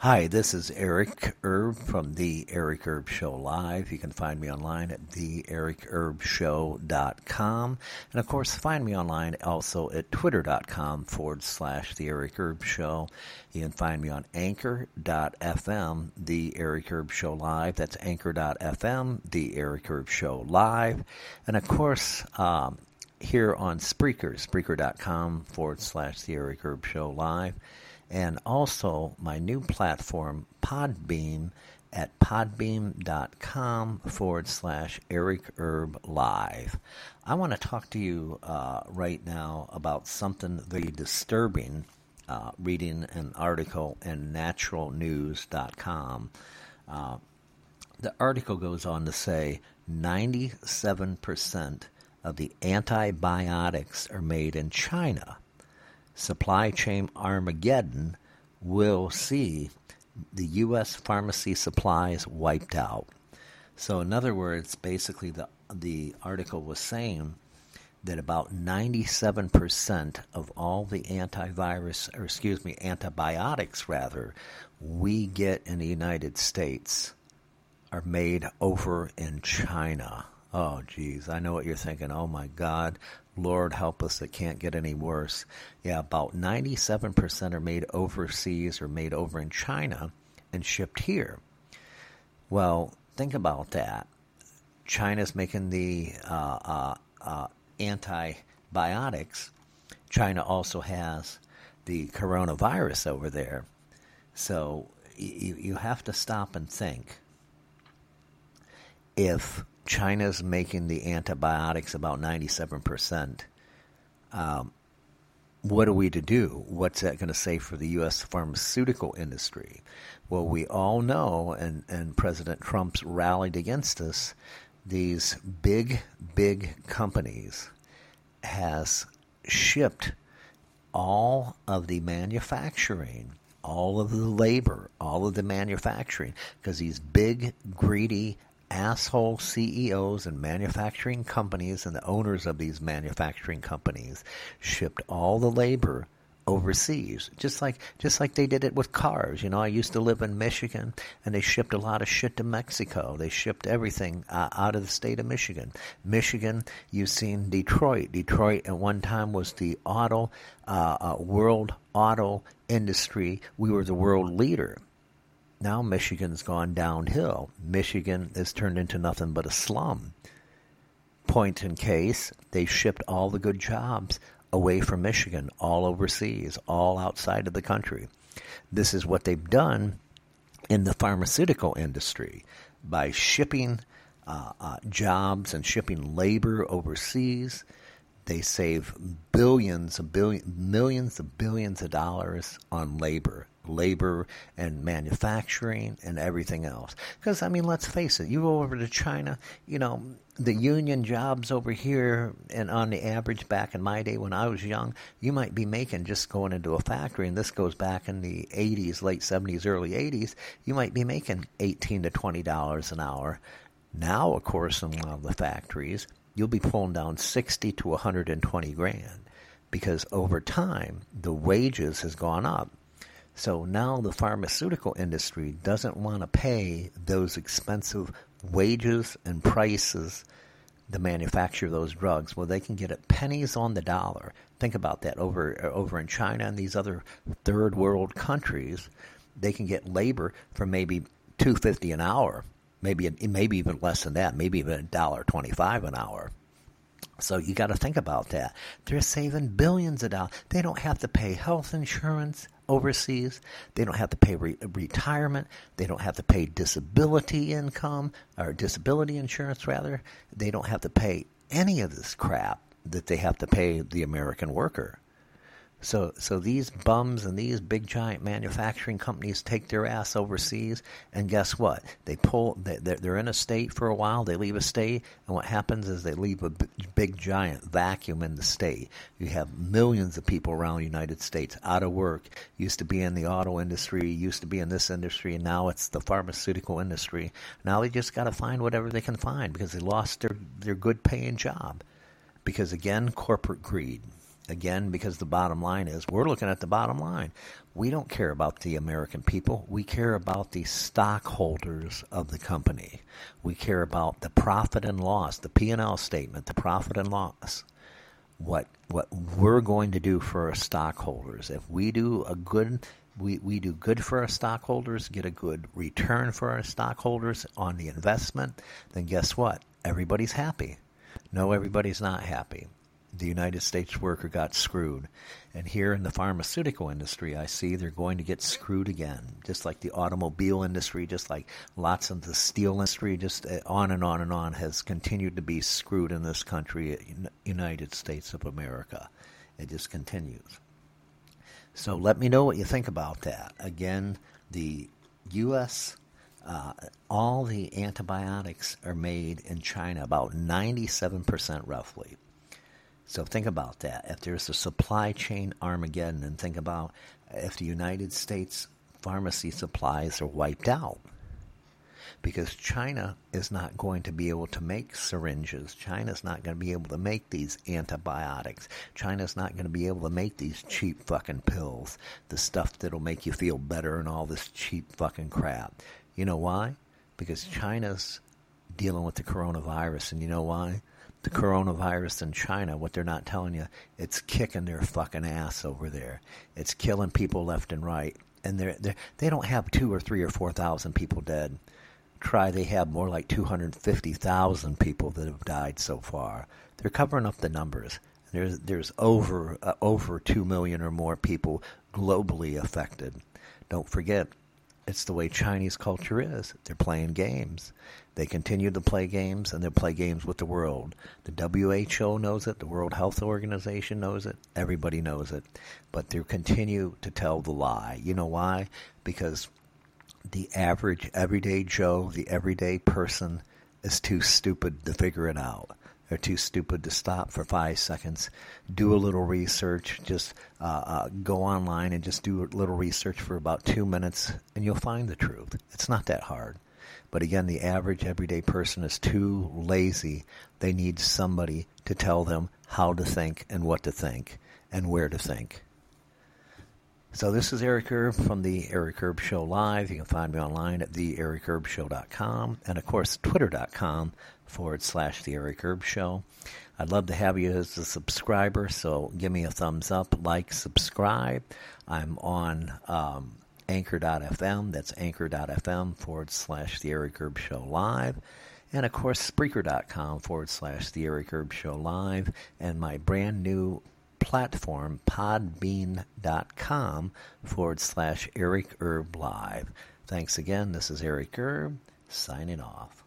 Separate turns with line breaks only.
Hi, this is Eric Erb from The Eric Erb Show Live. You can find me online at theericerbshow.com. And of course, find me online also at twitter.com forward slash The Eric Erb Show. You can find me on anchor.fm, The Eric Erb Show Live. That's anchor.fm, The Eric Erb Show Live. And of course, um, here on Spreaker, Spreaker.com forward slash The Eric Erb Show Live and also my new platform, Podbean, at podbean.com forward slash Eric Erb Live. I want to talk to you uh, right now about something very disturbing. Uh, reading an article in naturalnews.com. Uh, the article goes on to say 97% of the antibiotics are made in China supply chain Armageddon will see the U.S. pharmacy supplies wiped out. So, in other words, basically, the the article was saying that about 97% of all the antivirus, or excuse me, antibiotics rather, we get in the United States are made over in China. Oh, geez, I know what you're thinking. Oh my God, Lord help us, it can't get any worse. Yeah, about 97% are made overseas or made over in China and shipped here. Well, think about that. China's making the uh, uh, uh, antibiotics. China also has the coronavirus over there. So you, you have to stop and think. If China's making the antibiotics about 97%. Um, what are we to do? What's that going to say for the U.S. pharmaceutical industry? Well, we all know, and, and President Trump's rallied against us, these big, big companies has shipped all of the manufacturing, all of the labor, all of the manufacturing, because these big, greedy asshole CEOs and manufacturing companies and the owners of these manufacturing companies shipped all the labor overseas just like just like they did it with cars. You know i used to live in michigan and they shipped a lot of shit to mexico. They shipped everything uh, out of the state of michigan. Michigan you've seen detroit. Detroit at one time was the auto uh, uh, world auto industry. We were the world leader now Michigan's gone downhill. Michigan has turned into nothing but a slum. Point in case, they shipped all the good jobs away from Michigan, all overseas, all outside of the country. This is what they've done in the pharmaceutical industry by shipping uh, uh, jobs and shipping labor overseas. They save billions of billion, millions of billions of dollars on labor labor and manufacturing and everything else. Because, I mean, let's face it, you go over to China, you know, the union jobs over here, and on the average back in my day when I was young, you might be making just going into a factory, and this goes back in the 80s, late 70s, early 80s, you might be making 18 to $20 an hour. Now, of course, in a lot of the factories, you'll be pulling down 60 to 120 grand because over time the wages has gone up so now the pharmaceutical industry doesn't want to pay those expensive wages and prices to manufacture those drugs. Well, they can get it pennies on the dollar. Think about that over over in China and these other third world countries, they can get labor for maybe two fifty an hour, maybe maybe even less than that, maybe even a dollar twenty five an hour. So you got to think about that. They're saving billions of dollars. They don't have to pay health insurance overseas. They don't have to pay re- retirement. They don't have to pay disability income or disability insurance, rather. They don't have to pay any of this crap that they have to pay the American worker. So, so these bums and these big giant manufacturing companies take their ass overseas, and guess what? They pull. They're in a state for a while. They leave a state, and what happens is they leave a big giant vacuum in the state. You have millions of people around the United States out of work. Used to be in the auto industry, used to be in this industry, and now it's the pharmaceutical industry. Now they just got to find whatever they can find because they lost their their good paying job. Because again, corporate greed Again, because the bottom line is we're looking at the bottom line. We don't care about the American people. We care about the stockholders of the company. We care about the profit and loss, the P&L statement, the profit and loss. What what we're going to do for our stockholders. If we do a good we, we do good for our stockholders, get a good return for our stockholders on the investment, then guess what? Everybody's happy. No, everybody's not happy the United States worker got screwed. And here in the pharmaceutical industry, I see they're going to get screwed again, just like the automobile industry, just like lots of the steel industry, just uh, on and on and on has continued to be screwed in this country, United States of America. It just continues. So let me know what you think about that. Again, the U.S. Uh, all the antibiotics are made in China, about 97% roughly. So think about that. If there's a supply chain Armageddon, and think about if the United States pharmacy supplies are wiped out. Because China is not going to be able to make syringes. China's not going to be able to make these antibiotics. China's not going to be able to make these cheap fucking pills. The stuff that'll make you feel better and all this cheap fucking crap. You know why? Because China's dealing with the coronavirus. And you know why? the coronavirus in China, what they're not telling you, it's kicking their fucking ass over there. It's killing people left and right. And they're, they're, they don't have two or three or four thousand people dead. Try, they have more like 250,000 people that have died so far. They're covering up the numbers. There's, there's over, uh, over 2 million or more people globally affected. Don't forget, it's the way Chinese culture is. They're playing games. They continue to play games and they play games with the world. The WHO knows it, the World Health Organization knows it, everybody knows it. But they continue to tell the lie. You know why? Because the average everyday Joe, the everyday person, is too stupid to figure it out. They're too stupid to stop for five seconds, do a little research, just uh, uh, go online and just do a little research for about two minutes, and you'll find the truth. It's not that hard. But again, the average everyday person is too lazy. They need somebody to tell them how to think and what to think and where to think. So this is Eric Erb from the Eric Erb Show Live. You can find me online at theericerbshow.com and of course twitter.com forward slash the Eric Erb Show. I'd love to have you as a subscriber, so give me a thumbs up, like, subscribe. I'm on um, anchor.fm. That's anchor.fm forward slash The Eric Erb Show Live. And of course, Spreaker.com forward slash The Eric Erb Show Live. And my brand new platform, podbean.com forward slash Eric Erb Live. Thanks again. This is Eric Erb signing off.